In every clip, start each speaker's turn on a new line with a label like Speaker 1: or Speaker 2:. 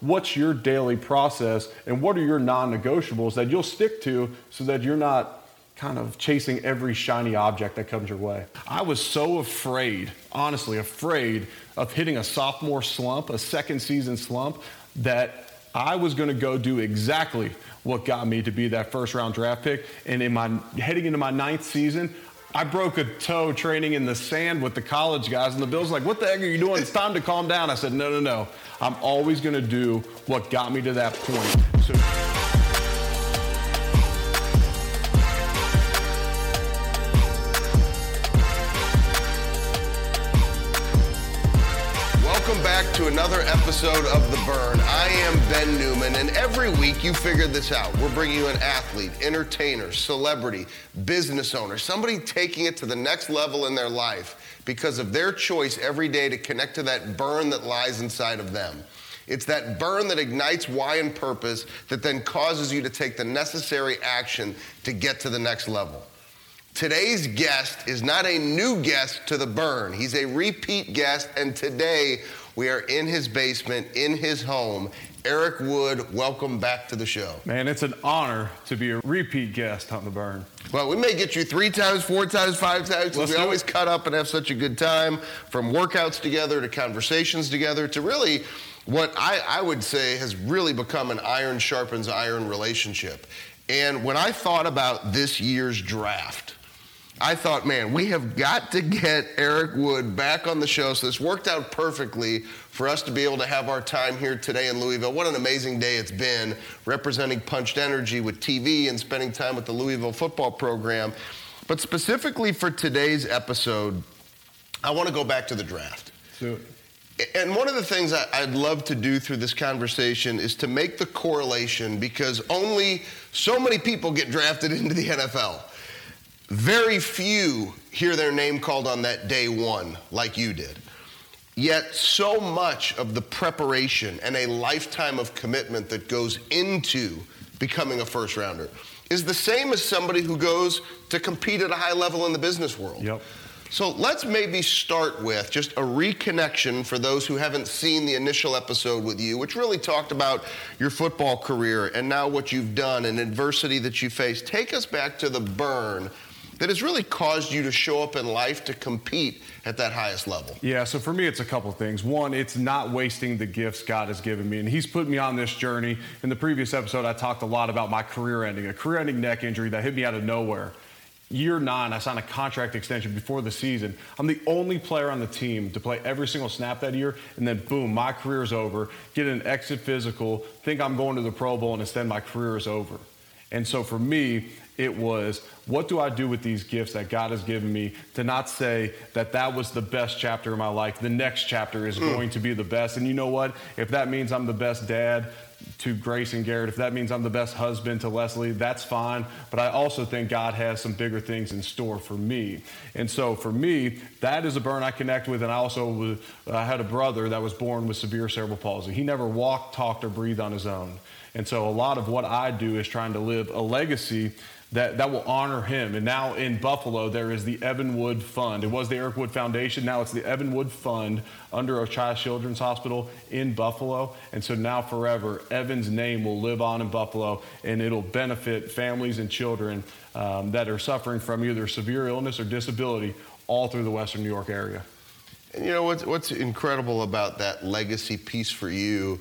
Speaker 1: what's your daily process and what are your non-negotiables that you'll stick to so that you're not kind of chasing every shiny object that comes your way. I was so afraid, honestly, afraid of hitting a sophomore slump, a second season slump, that I was going to go do exactly what got me to be that first round draft pick. And in my heading into my ninth season, I broke a toe training in the sand with the college guys, and the Bills like, "What the heck are you doing? It's time to calm down." I said, "No, no, no. I'm always going to do what got me to that point." So.
Speaker 2: Welcome back to another episode of The Burn. I am Ben Newman, and every week you figure this out. We're bringing you an athlete, entertainer, celebrity, business owner, somebody taking it to the next level in their life because of their choice every day to connect to that burn that lies inside of them. It's that burn that ignites why and purpose that then causes you to take the necessary action to get to the next level. Today's guest is not a new guest to the burn. He's a repeat guest, and today we are in his basement, in his home. Eric Wood, welcome back to the show.
Speaker 1: Man, it's an honor to be a repeat guest on the burn.
Speaker 2: Well, we may get you three times, four times, five times. We always
Speaker 1: it.
Speaker 2: cut up and have such a good time, from workouts together to conversations together to really what I, I would say has really become an iron sharpens iron relationship. And when I thought about this year's draft, I thought, man, we have got to get Eric Wood back on the show. So this worked out perfectly for us to be able to have our time here today in Louisville. What an amazing day it's been representing Punch'd Energy with TV and spending time with the Louisville football program. But specifically for today's episode, I want to go back to the draft.
Speaker 1: So,
Speaker 2: And one of the things I'd love to do through this conversation is to make the correlation because only so many people get drafted into the NFL. Very few hear their name called on that day one, like you did. Yet, so much of the preparation and a lifetime of commitment that goes into becoming a first rounder is the same as somebody who goes to compete at a high level in the business world.
Speaker 1: Yep.
Speaker 2: So let's maybe start with just a reconnection for those who haven't seen the initial episode with you, which really talked about your football career and now what you've done and adversity that you faced. Take us back to the burn that has really caused you to show up in life to compete at that highest level.
Speaker 1: Yeah, so for me, it's a couple things. One, it's not wasting the gifts God has given me. And He's put me on this journey. In the previous episode, I talked a lot about my career ending, a career ending neck injury that hit me out of nowhere. Year nine, I signed a contract extension before the season. I'm the only player on the team to play every single snap that year. And then, boom, my career is over. Get an exit physical, think I'm going to the Pro Bowl, and instead my career is over. And so for me, it was what do I do with these gifts that God has given me to not say that that was the best chapter of my life. The next chapter is hmm. going to be the best. And you know what? If that means I'm the best dad to Grace and Garrett, if that means I'm the best husband to Leslie, that's fine. But I also think God has some bigger things in store for me. And so for me, that is a burn I connect with. And I also was, I had a brother that was born with severe cerebral palsy. He never walked, talked, or breathed on his own. And so a lot of what I do is trying to live a legacy that, that will honor him. And now in Buffalo, there is the Evan Wood Fund. It was the Eric Wood Foundation. Now it's the Evan Wood Fund under Oishei Children's Hospital in Buffalo. And so now forever, Evan's name will live on in Buffalo and it'll benefit families and children um, that are suffering from either severe illness or disability all through the Western New York area.
Speaker 2: And you know what's, what's incredible about that legacy piece for you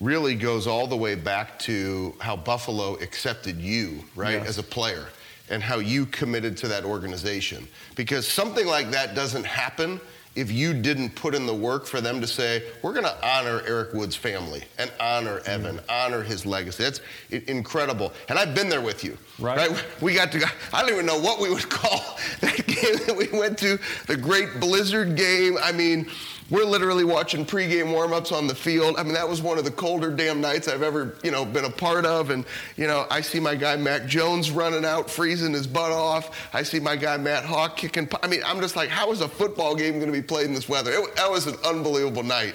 Speaker 2: really goes all the way back to how Buffalo accepted you, right,
Speaker 1: Yes.
Speaker 2: as a player, and how you committed to that organization. Because something like that doesn't happen if you didn't put in the work for them to say, we're going to honor Eric Wood's family and honor Evan, honor his legacy. That's incredible. And I've been there with you.
Speaker 1: Right.
Speaker 2: We got to, I don't even know what we would call that game that we went to, the great Blizzard game. I mean, we're literally watching pregame warmups on the field. I mean, that was one of the colder damn nights I've ever, you know, been a part of. And, you know, I see my guy Mac Jones running out, freezing his butt off. I see my guy Matt Haack kicking. I mean, I'm just like, how is a football game going to be played in this weather? It, that was an unbelievable night.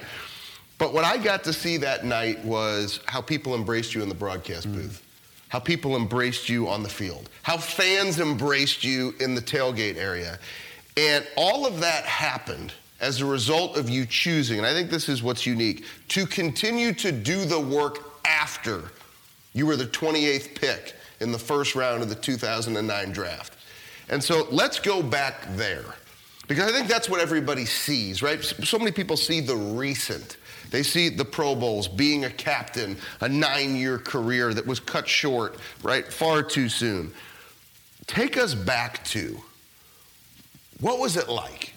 Speaker 2: But what I got to see that night was how people embraced you in the broadcast mm. booth, how people embraced you on the field, how fans embraced you in the tailgate area. And all of that happened as a result of you choosing, and I think this is what's unique, to continue to do the work after you were the 28th pick in the first round of the 2009 draft. And so let's go back there. Because I think that's what everybody sees, right? So many people see the recent. They see the Pro Bowls, being a captain, a nine year career that was cut short, right? Far too soon. Take us back to what was it like?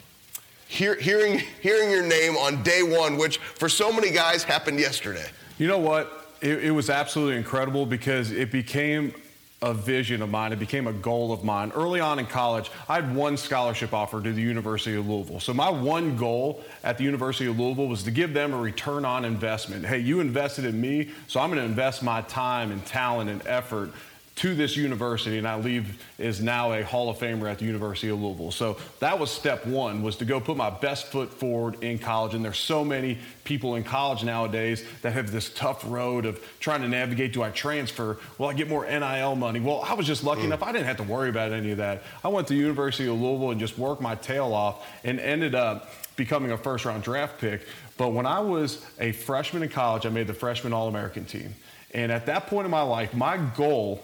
Speaker 2: Hear, hearing, hearing your name on day one, which for so many guys happened yesterday.
Speaker 1: You know what? It, it was absolutely incredible because it became a vision of mine. It became a goal of mine. Early on in college, I had one scholarship offer to the University of Louisville. So my one goal at the University of Louisville was to give them a return on investment. Hey, you invested in me, so I'm going to invest my time and talent and effort to this university and I leave is now a Hall of Famer at the University of Louisville. So that was step one was to go put my best foot forward in college. And there's so many people in college nowadays that have this tough road of trying to navigate, do I transfer? Will I get more NIL money? Well, I was just lucky mm. enough. I didn't have to worry about any of that. I went to the University of Louisville and just worked my tail off and ended up becoming a first round draft pick. But when I was a freshman in college, I made the freshman All American team. And at that point in my life, my goal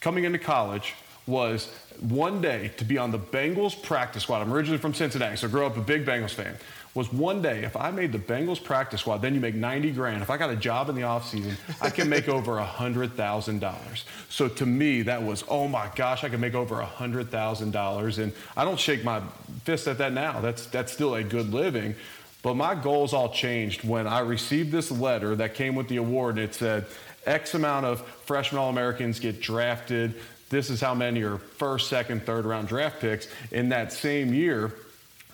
Speaker 1: coming into college was one day to be on the Bengals practice squad. I'm originally from Cincinnati, so I grew up a big Bengals fan. Was one day if I made the Bengals practice squad, then you make 90 grand. If I got a job in the offseason, I can make over $100,000. So to me, that was, oh my gosh, I can make over $100,000. And I don't shake my fist at that now. That's, that's still a good living. But my goals all changed when I received this letter that came with the award and it said, X amount of freshman All Americans get drafted. This is how many are first, second, third round draft picks. In that same year,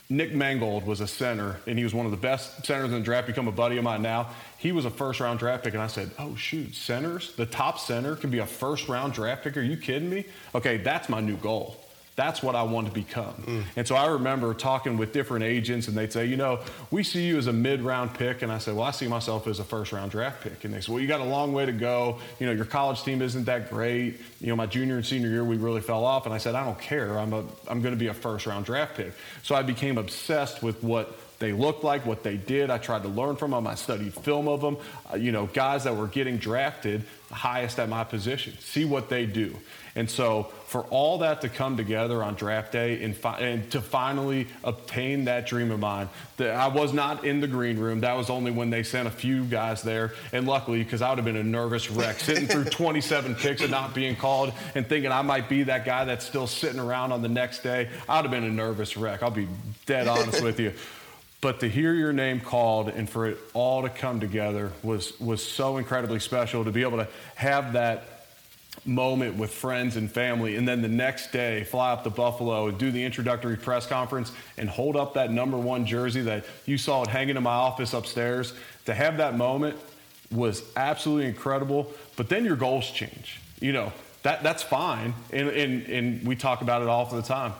Speaker 1: Nick Mangold was a center, and he was one of the best centers in the draft. Become a buddy of mine now. He was a first round draft pick, and I said, "Oh shoot, centers! The top center can be a first round draft pick. Are you kidding me? Okay, that's my new goal. That's what I want to become. Mm. And so I remember talking with different agents, and they'd say, you know, we see you as a mid-round pick, and I said, well, I see myself as a first-round draft pick. And they said, well, you got a long way to go. You know, your college team isn't that great. You know, my junior and senior year, we really fell off. And I said, I don't care. I'm a, I'm going to be a first-round draft pick. So I became obsessed with what they looked like, what they did. I tried to learn from them. I studied film of them. Uh, you know, guys that were getting drafted highest at my position. See what they do. And so for all that to come together on draft day and, fi- and to finally obtain that dream of mine, that I was not in the green room. That was only when they sent a few guys there. And luckily, because I would have been a nervous wreck sitting through 27 picks and not being called and thinking I might be that guy that's still sitting around on the next day, I would have been a nervous wreck. I'll be dead honest with you. But to hear your name called and for it all to come together was, was so incredibly special to be able to have that moment with friends and family, and then the next day fly up to Buffalo and do the introductory press conference and hold up that number one jersey that you saw it hanging in my office upstairs. To have that moment was absolutely incredible. But then your goals change. You know, that, that's fine. And, and, and we talk about it all the time.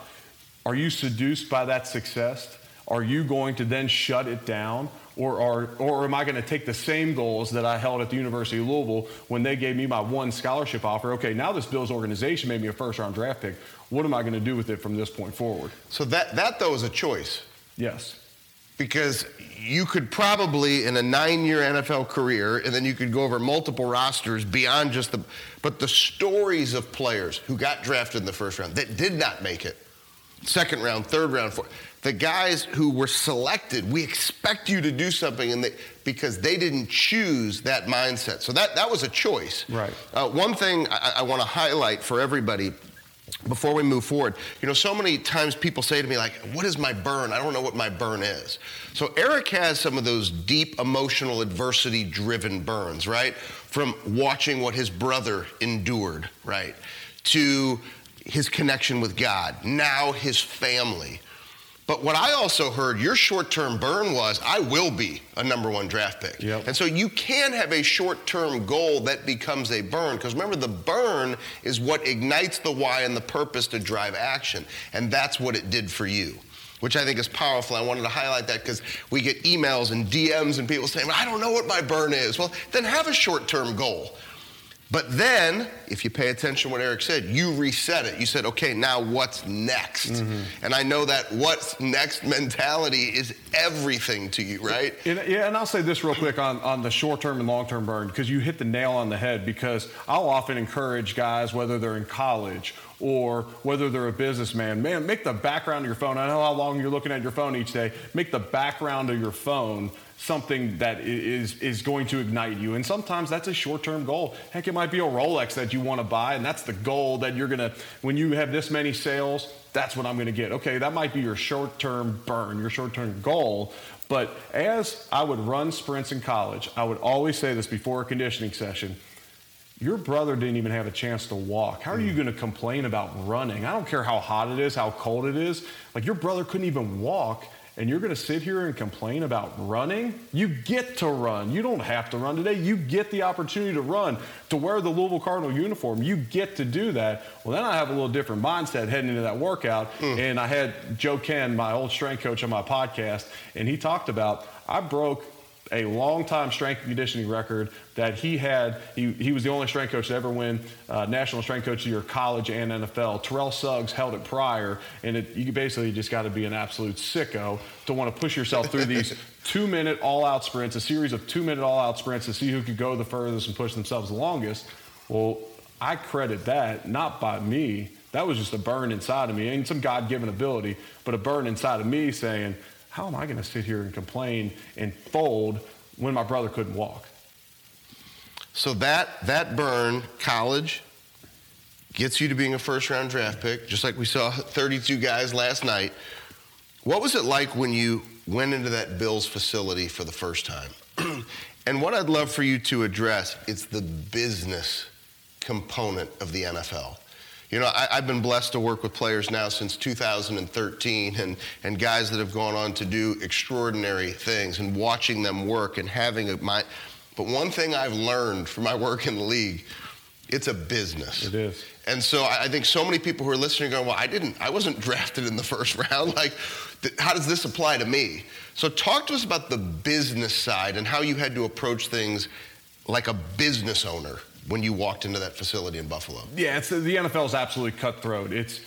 Speaker 1: Are you seduced by that success? Are you going to then shut it down? Or, or, or am I going to take the same goals that I held at the University of Louisville when they gave me my one scholarship offer? Okay, now this Bills organization made me a first round draft pick. What am I going to do with it from this point forward?
Speaker 2: So that, that though is a choice.
Speaker 1: Yes.
Speaker 2: Because you could probably, in a nine year NFL career, and then you could go over multiple rosters beyond just the, but the stories of players who got drafted in the first round that did not make it, second round, third round, fourth the guys who were selected, we expect you to do something, and they, because they didn't choose that mindset. So that, that was a choice.
Speaker 1: Right.
Speaker 2: Uh, one thing I, I want to highlight for everybody before we move forward, you know, so many times people say to me, like, what is my burn? I don't know what my burn is. So Eric has some of those deep emotional adversity driven burns, right? From watching what his brother endured, right? To his connection with God, now his family, but what I also heard, your short term burn was, I will be a number one draft pick.
Speaker 1: Yep.
Speaker 2: And so you can have a short term goal that becomes a burn. Because remember, the burn is what ignites the why and the purpose to drive action. And that's what it did for you, which I think is powerful. I wanted to highlight that because we get emails and DMs and people saying, well, I don't know what my burn is. Well, then have a short term goal. But then, if you pay attention to what Eric said, you reset it. You said, okay, now what's next? Mm-hmm. And I know that what's next mentality is everything to you, right?
Speaker 1: And, yeah, and I'll say this real quick on, on the short term and long term burn, because you hit the nail on the head. Because I'll often encourage guys, whether they're in college or whether they're a businessman, man, make the background of your phone. I know how long you're looking at your phone each day. Make the background of your phone something that is is going to ignite you. And sometimes that's a short-term goal. Heck, it might be a Rolex that you want to buy, and that's the goal that you're gonna. When you have this many sales, that's what I'm gonna get. Okay, that might be your short-term burn, your short-term goal. But as I would run sprints in college, I would always say this before a conditioning session. Your brother didn't even have a chance to walk. How are you mm. going to complain about running? I don't care how hot it is, how cold it is. Like your brother couldn't even walk and you're going to sit here and complain about running? You get to run. You don't have to run today. You get the opportunity to run, to wear the Louisville Cardinal uniform. You get to do that. Well, then I have a little different mindset heading into that workout. Mm. And I had Joe Kenn, my old strength coach, on my podcast, and he talked about I broke a long-time strength and conditioning record that he had. He, he was the only strength coach to ever win uh, National Strength Coach of the Year, college and NFL. Terrell Suggs held it prior, and it, you basically just got to be an absolute sicko to want to push yourself through these two-minute all-out sprints, a series of two-minute all-out sprints to see who could go the furthest and push themselves the longest. Well, I credit that not by me. That was just a burn inside of me, and some God-given ability, but a burn inside of me saying – how am I going to sit here and complain and fold when my brother couldn't walk?
Speaker 2: So that that burn, college, gets you to being a first round draft pick, just like we saw 32 guys last night. What was it like when you went into that Bills facility for the first time? and what I'd love for you to address is the business component of the NFL. You know, I, have been blessed to work with players now since 2013 and, and guys that have gone on to do extraordinary things and watching them work and having a my But one thing I've learned from my work in the league, it's a business.
Speaker 1: It is.
Speaker 2: And so I think so many people who are listening are going, well, I didn't, I wasn't drafted in the first round. Like, th- how does this apply to me? So talk to us about the business side and how you had to approach things like a business owner when you walked into that facility in Buffalo?
Speaker 1: Yeah, it's, the NFL is absolutely cutthroat. It's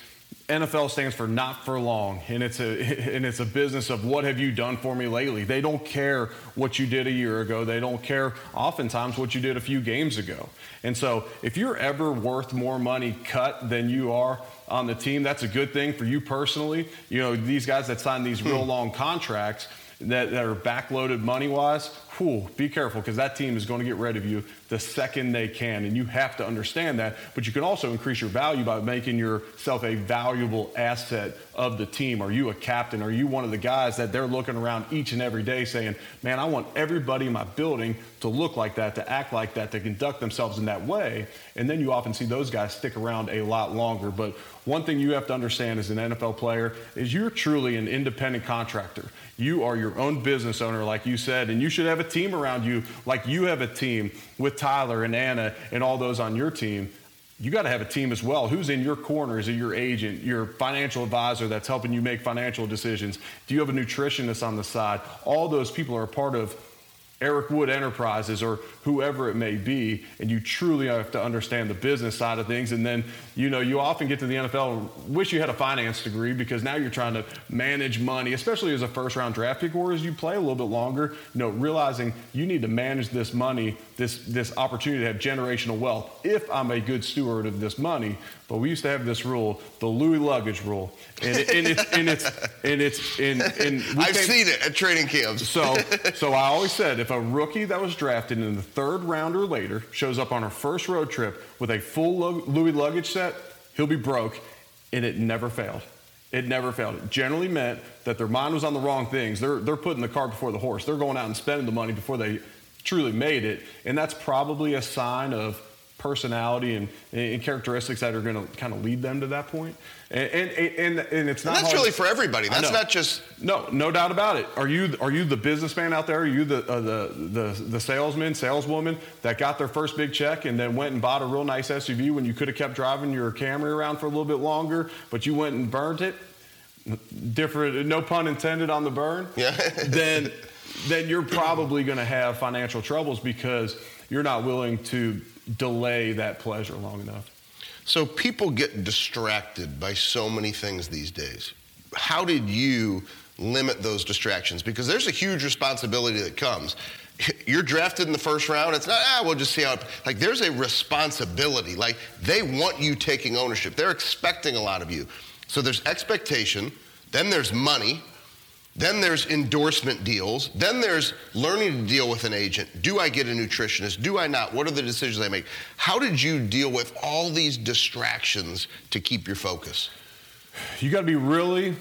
Speaker 1: NFL stands for not for long, and it's a and it's a business of what have you done for me lately. They don't care what you did a year ago. They don't care oftentimes what you did a few games ago. And so, if you're ever worth more money cut than you are on the team, that's a good thing for you personally. You know, these guys that sign these real hmm. long contracts that, that are backloaded money wise, whew, be careful because that team is going to get rid of you the second they can. And you have to understand that. But you can also increase your value by making yourself a valuable asset of the team. Are you a captain? Are you one of the guys that they're looking around each and every day saying, man, I want everybody in my building to look like that, to act like that, to conduct themselves in that way? And then you often see those guys stick around a lot longer. But one thing you have to understand as an NFL player is you're truly an independent contractor. You are your own business owner, like you said, and you should have a team around you like you have a team with Tyler and Anna and all those on your team. You got to have a team as well. Who's in your corner? Is it your agent, your financial advisor that's helping you make financial decisions? Do you have a nutritionist on the side? All those people are a part of Eric Wood Enterprises or whoever it may be, and you truly have to understand the business side of things. And then, you know, you often get to the NFL wish you had a finance degree because now you're trying to manage money, especially as a first round draft pick or as you play a little bit longer, you know, realizing you need to manage this money, this, this opportunity to have generational wealth if I'm a good steward of this money. But we used to have this rule, the Louis luggage rule, and, it, and it's and it's and it's and, and
Speaker 2: I've came, seen it at training camps.
Speaker 1: So so I always said if a rookie that was drafted in the third round or later shows up on our first road trip with a full Louis luggage set, he'll be broke, and it never failed. It never failed. It generally meant that their mind was on the wrong things. They're they're putting the cart before the horse. They're going out and spending the money before they truly made it, and that's probably a sign of personality and, and characteristics that are going to kind of lead them to that point. And, and, and, and it's not.
Speaker 2: And that's
Speaker 1: hard.
Speaker 2: really for everybody. That's not just.
Speaker 1: No, no doubt about it. Are you are you the businessman out there? Are you the uh, the, the the salesman, saleswoman that got their first big check and then went and bought a real nice SUV when you could have kept driving your Camry around for a little bit longer, but you went and burned it? Different, no pun intended on the burn.
Speaker 2: Yeah.
Speaker 1: then then you're probably going to have financial troubles because you're not willing to delay that pleasure long enough.
Speaker 2: So people get distracted by so many things these days. How did you limit those distractions? Because there's a huge responsibility that comes. You're drafted in the first round. It's not, ah, we'll just see how. It, like, there's a responsibility. Like, they want you taking ownership. They're expecting a lot of you. So there's expectation. Then there's money. Then there's endorsement deals. Then there's learning to deal with an agent. Do I get a nutritionist? Do I not? What are the decisions I make? How did you deal with all these distractions to keep your focus?
Speaker 1: You got to be really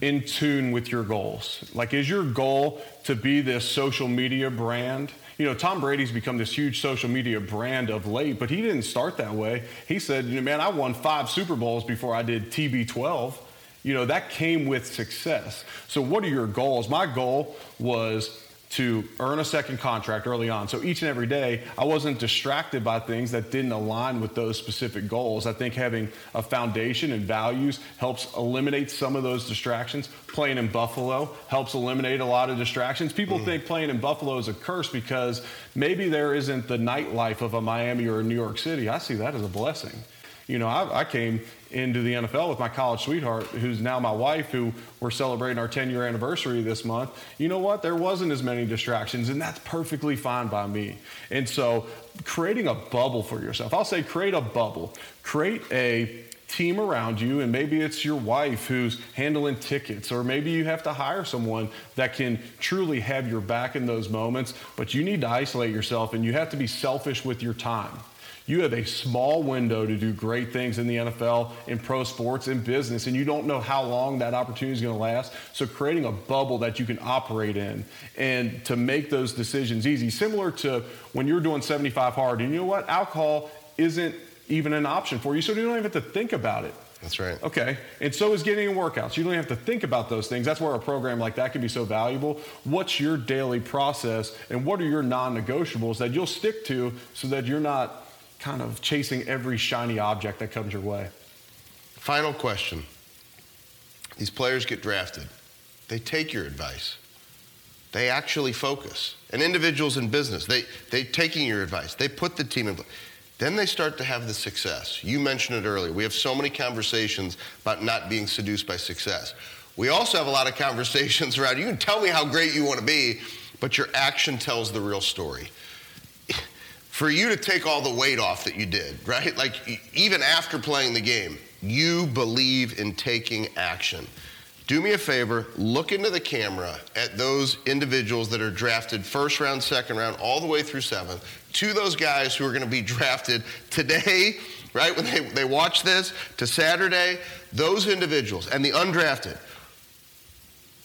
Speaker 1: in tune with your goals. Like, is your goal to be this social media brand? You know, Tom Brady's become this huge social media brand of late, but he didn't start that way. He said, man, I won five Super Bowls before I did TB12 you know, that came with success. So, what are your goals? My goal was to earn a second contract early on. So each and every day, I wasn't distracted by things that didn't align with those specific goals. I think having a foundation and values helps eliminate some of those distractions. Playing in Buffalo helps eliminate a lot of distractions. People mm. think playing in Buffalo is a curse because maybe there isn't the nightlife of a Miami or a New York City. I see that as a blessing. You know, I, I, came into the NFL with my college sweetheart, who's now my wife, who we're celebrating our 10 year anniversary this month. You know what? There wasn't as many distractions, and that's perfectly fine by me. And so, creating a bubble for yourself, I'll say create a bubble, create a team around you, and maybe it's your wife who's handling tickets, or maybe you have to hire someone that can truly have your back in those moments, but you need to isolate yourself and you have to be selfish with your time. You have a small window to do great things in the NFL, in pro sports, in business, and you don't know how long that opportunity is going to last. So, creating a bubble that you can operate in and to make those decisions easy, similar to when you're doing 75 hard, and you know what? Alcohol isn't even an option for you, so you don't even have to think about it.
Speaker 2: That's right.
Speaker 1: Okay. And so is getting in workouts. You don't have to think about those things. That's where a program like that can be so valuable. What's your daily process and what are your non negotiables that you'll stick to so that you're not kind of chasing every shiny object that comes your way.
Speaker 2: Final question. These players get drafted. They take your advice. They actually focus. And individuals in business, they they taking your advice. They put the team in place. Then they start to have the success. You mentioned it earlier. We have so many conversations about not being seduced by success. We also have a lot of conversations around you can tell me how great you want to be, but your action tells the real story for you to take all the weight off that you did, right? Like even after playing the game, you believe in taking action. Do me a favor, look into the camera at those individuals that are drafted first round, second round, all the way through seventh, to those guys who are going to be drafted today, right? When they, they watch this, to Saturday, those individuals and the undrafted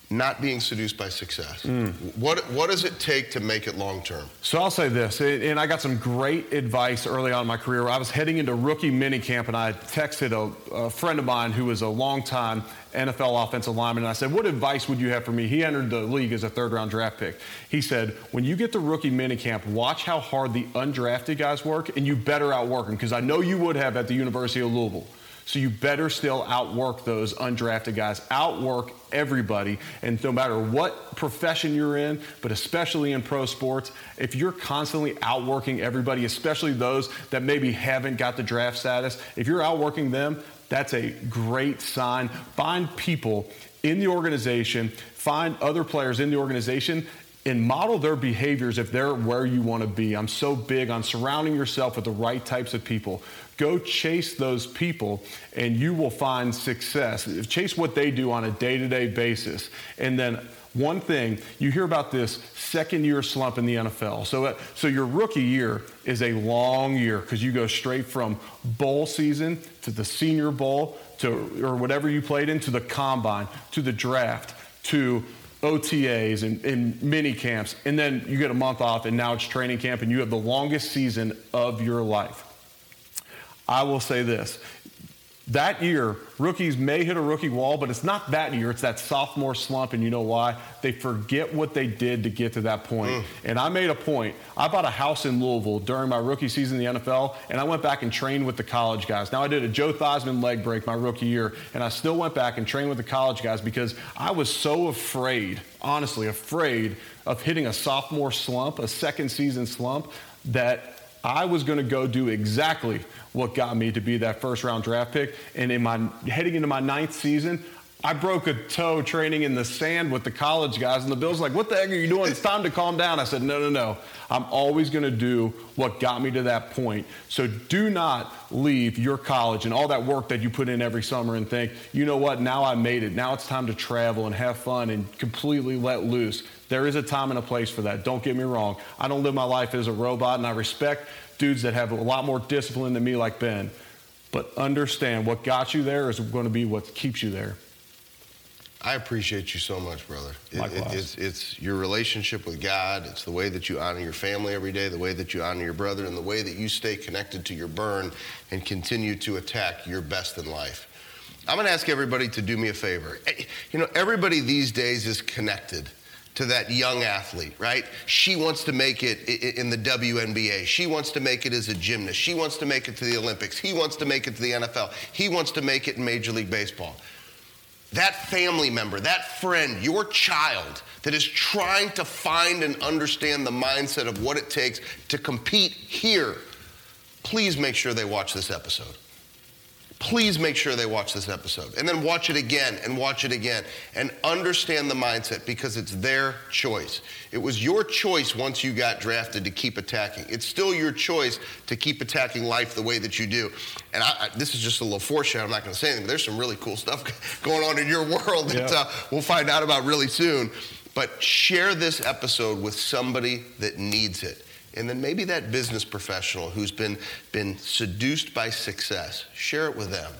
Speaker 2: not being seduced by success. Mm. What, what does it take to make it long term?
Speaker 1: So I'll say this, and I got some great advice early on in my career. I was heading into rookie minicamp, and I texted a, a friend of mine who was a longtime NFL offensive lineman, and I said, What advice would you have for me? He entered the league as a third round draft pick. He said, When you get to rookie minicamp, watch how hard the undrafted guys work, and you better outwork them, because I know you would have at the University of Louisville. So you better still outwork those undrafted guys, outwork everybody. And no matter what profession you're in, but especially in pro sports, if you're constantly outworking everybody, especially those that maybe haven't got the draft status, if you're outworking them, that's a great sign. Find people in the organization, find other players in the organization and model their behaviors if they're where you want to be. I'm so big on surrounding yourself with the right types of people. Go chase those people and you will find success. Chase what they do on a day to day basis. And then one thing, you hear about this second year slump in the NFL. So, uh, so your rookie year is a long year because you go straight from bowl season to the senior bowl to, or whatever you played in, to the combine, to the draft, to OTAs and, and mini camps, and then you get a month off, and now it's training camp, and you have the longest season of your life. I will say this that year, rookies may hit a rookie wall, but it's not that year. It's that sophomore slump, and you know why? They forget what they did to get to that point. Mm. And I made a point. I bought a house in Louisville during my rookie season in the NFL, and I went back and trained with the college guys. Now, I did a Joe Theismann leg break my rookie year, and I still went back and trained with the college guys because I was so afraid, honestly, afraid of hitting a sophomore slump, a second season slump, that I was going to go do exactly what got me to be that first round draft pick. And in my heading into my ninth season, I broke a toe training in the sand with the college guys, and the Bills like, "What the heck are you doing? It's time to calm down." I said, "No, no, no. I'm always going to do what got me to that point. So do not leave your college and all that work that you put in every summer and think, you know what? Now I made it. Now it's time to travel and have fun and completely let loose. There is a time and a place for that. Don't get me wrong. I don't live my life as a robot, and I respect dudes that have a lot more discipline than me, like Ben. But understand what got you there is going to be what keeps you there."
Speaker 2: I appreciate you so much, brother. It,
Speaker 1: Likewise.
Speaker 2: it, it's, it's your relationship with God. It's the way that you honor your family every day, the way that you honor your brother, and the way that you stay connected to your burn and continue to attack your best in life. I'm going to ask everybody to do me a favor. Eh, You know, everybody these days is connected to that young athlete, right? She wants to make it in the WNBA. She wants to make it as a gymnast. She wants to make it to the Olympics. He wants to make it to the NFL. He wants to make it in Major League Baseball that family member, that friend, your child that is trying to find and understand the mindset of what it takes to compete here, please make sure they watch this episode. Please make sure they watch this episode and then watch it again and watch it again and understand the mindset because it's their choice. It was your choice once you got drafted to keep attacking. It's still your choice to keep attacking life the way that you do. And I, I, this is just a little foreshadow. I'm not going to say anything, but there's some really cool stuff going on in your world that
Speaker 1: Yeah.
Speaker 2: uh, we'll find out about really soon. But share this episode with somebody that needs it. And then maybe that business professional who's been, been seduced by success, share it with them.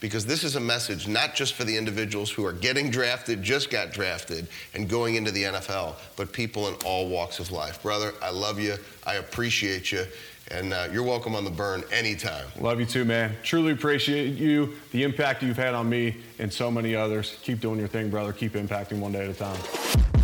Speaker 2: Because this is a message not just for the individuals who are getting drafted, just got drafted, and going into the NFL, but people in all walks of life. Brother, I love you. I appreciate you. And uh, you're welcome on the burn anytime.
Speaker 1: Love you too, man. Truly appreciate you, the impact you've had on me and so many others. Keep doing your thing, brother. Keep impacting one day at a time.